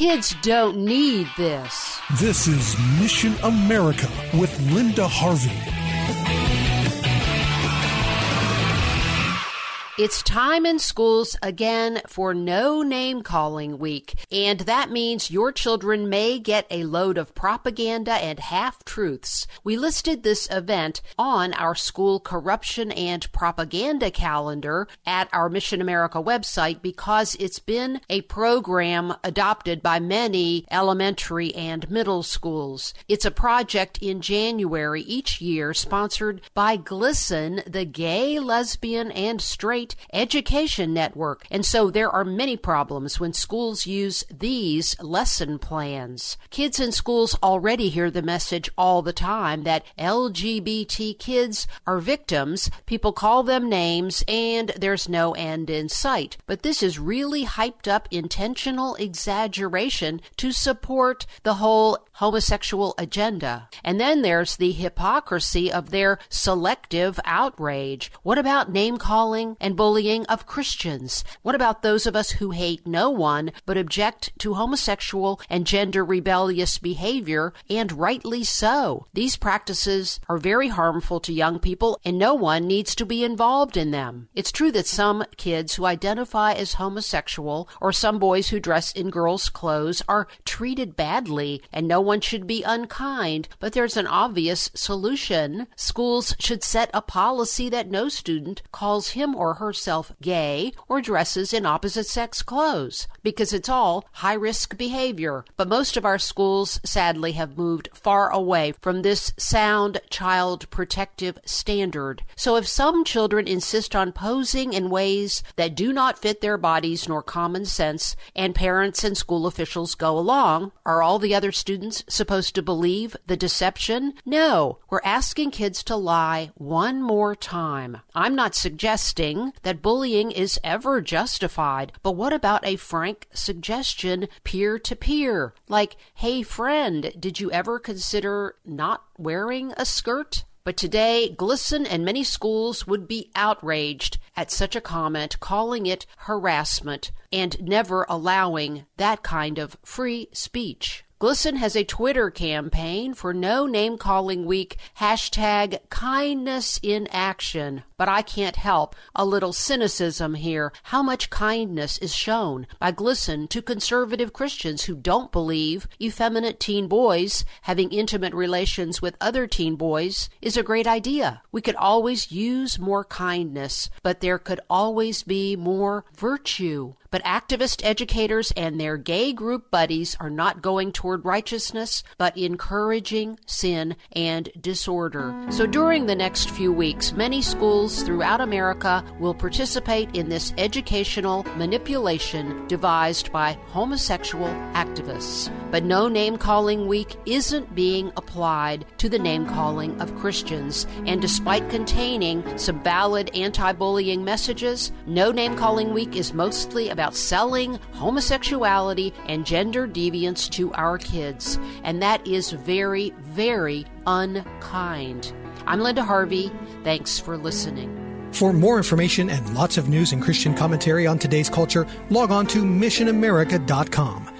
Kids don't need this. This is Mission America with Linda Harvey. It's time in schools again for No Name Calling Week, and that means your children may get a load of propaganda and half truths. We listed this event on our school corruption and propaganda calendar at our Mission America website because it's been a program adopted by many elementary and middle schools. It's a project in January each year sponsored by GLSEN, the Gay, Lesbian, and Straight Education Network. And so there are many problems when schools use these lesson plans. Kids in schools already hear the message all the time that LGBT kids are victims. People call them names and there's no end in sight. But this is really hyped up intentional exaggeration to support the whole homosexual agenda. And then there's the hypocrisy of their selective outrage. What about name calling and bullying of Christians? What about those of us who hate no one but object to homosexual and gender rebellious behavior, and rightly so? These practices are very harmful to young people, and no one needs to be involved in them. It's true that some kids who identify as homosexual or some boys who dress in girls' clothes are treated badly, and no should be unkind, but there's an obvious solution. Schools should set a policy that no student calls him or herself gay or dresses in opposite sex clothes, because it's all high risk behavior. But most of our schools, sadly, have moved far away from this sound child protective standard. So if some children insist on posing in ways that do not fit their bodies nor common sense, and parents and school officials go along, are all the other students supposed to believe the deception? No, we're asking kids to lie one more time. I'm not suggesting that bullying is ever justified, but what about a frank suggestion peer to peer? Like, hey friend, did you ever consider not wearing a skirt? But today, GLSEN and many schools would be outraged at such a comment, calling it harassment and never allowing that kind of free speech. GLSEN has a Twitter campaign for No Name Calling Week, hashtag kindness in action. But I can't help a little cynicism here. How much kindness is shown by GLSEN to conservative Christians who don't believe effeminate teen boys having intimate relations with other teen boys is a great idea. We could always use more kindness, but there could always be more virtue. But activist educators and their gay group buddies are not going toward righteousness, but encouraging sin and disorder. So during the next few weeks, many schools throughout America will participate in this educational manipulation devised by homosexual activists. But no name calling week isn't being applied to the name calling of Christians. And despite containing some valid anti bullying messages, no name calling week is mostly about selling homosexuality and gender deviance to our kids. And that is very, very unkind. I'm Linda Harvey. Thanks for listening. For more information and lots of news and Christian commentary on today's culture, log on to missionamerica.com.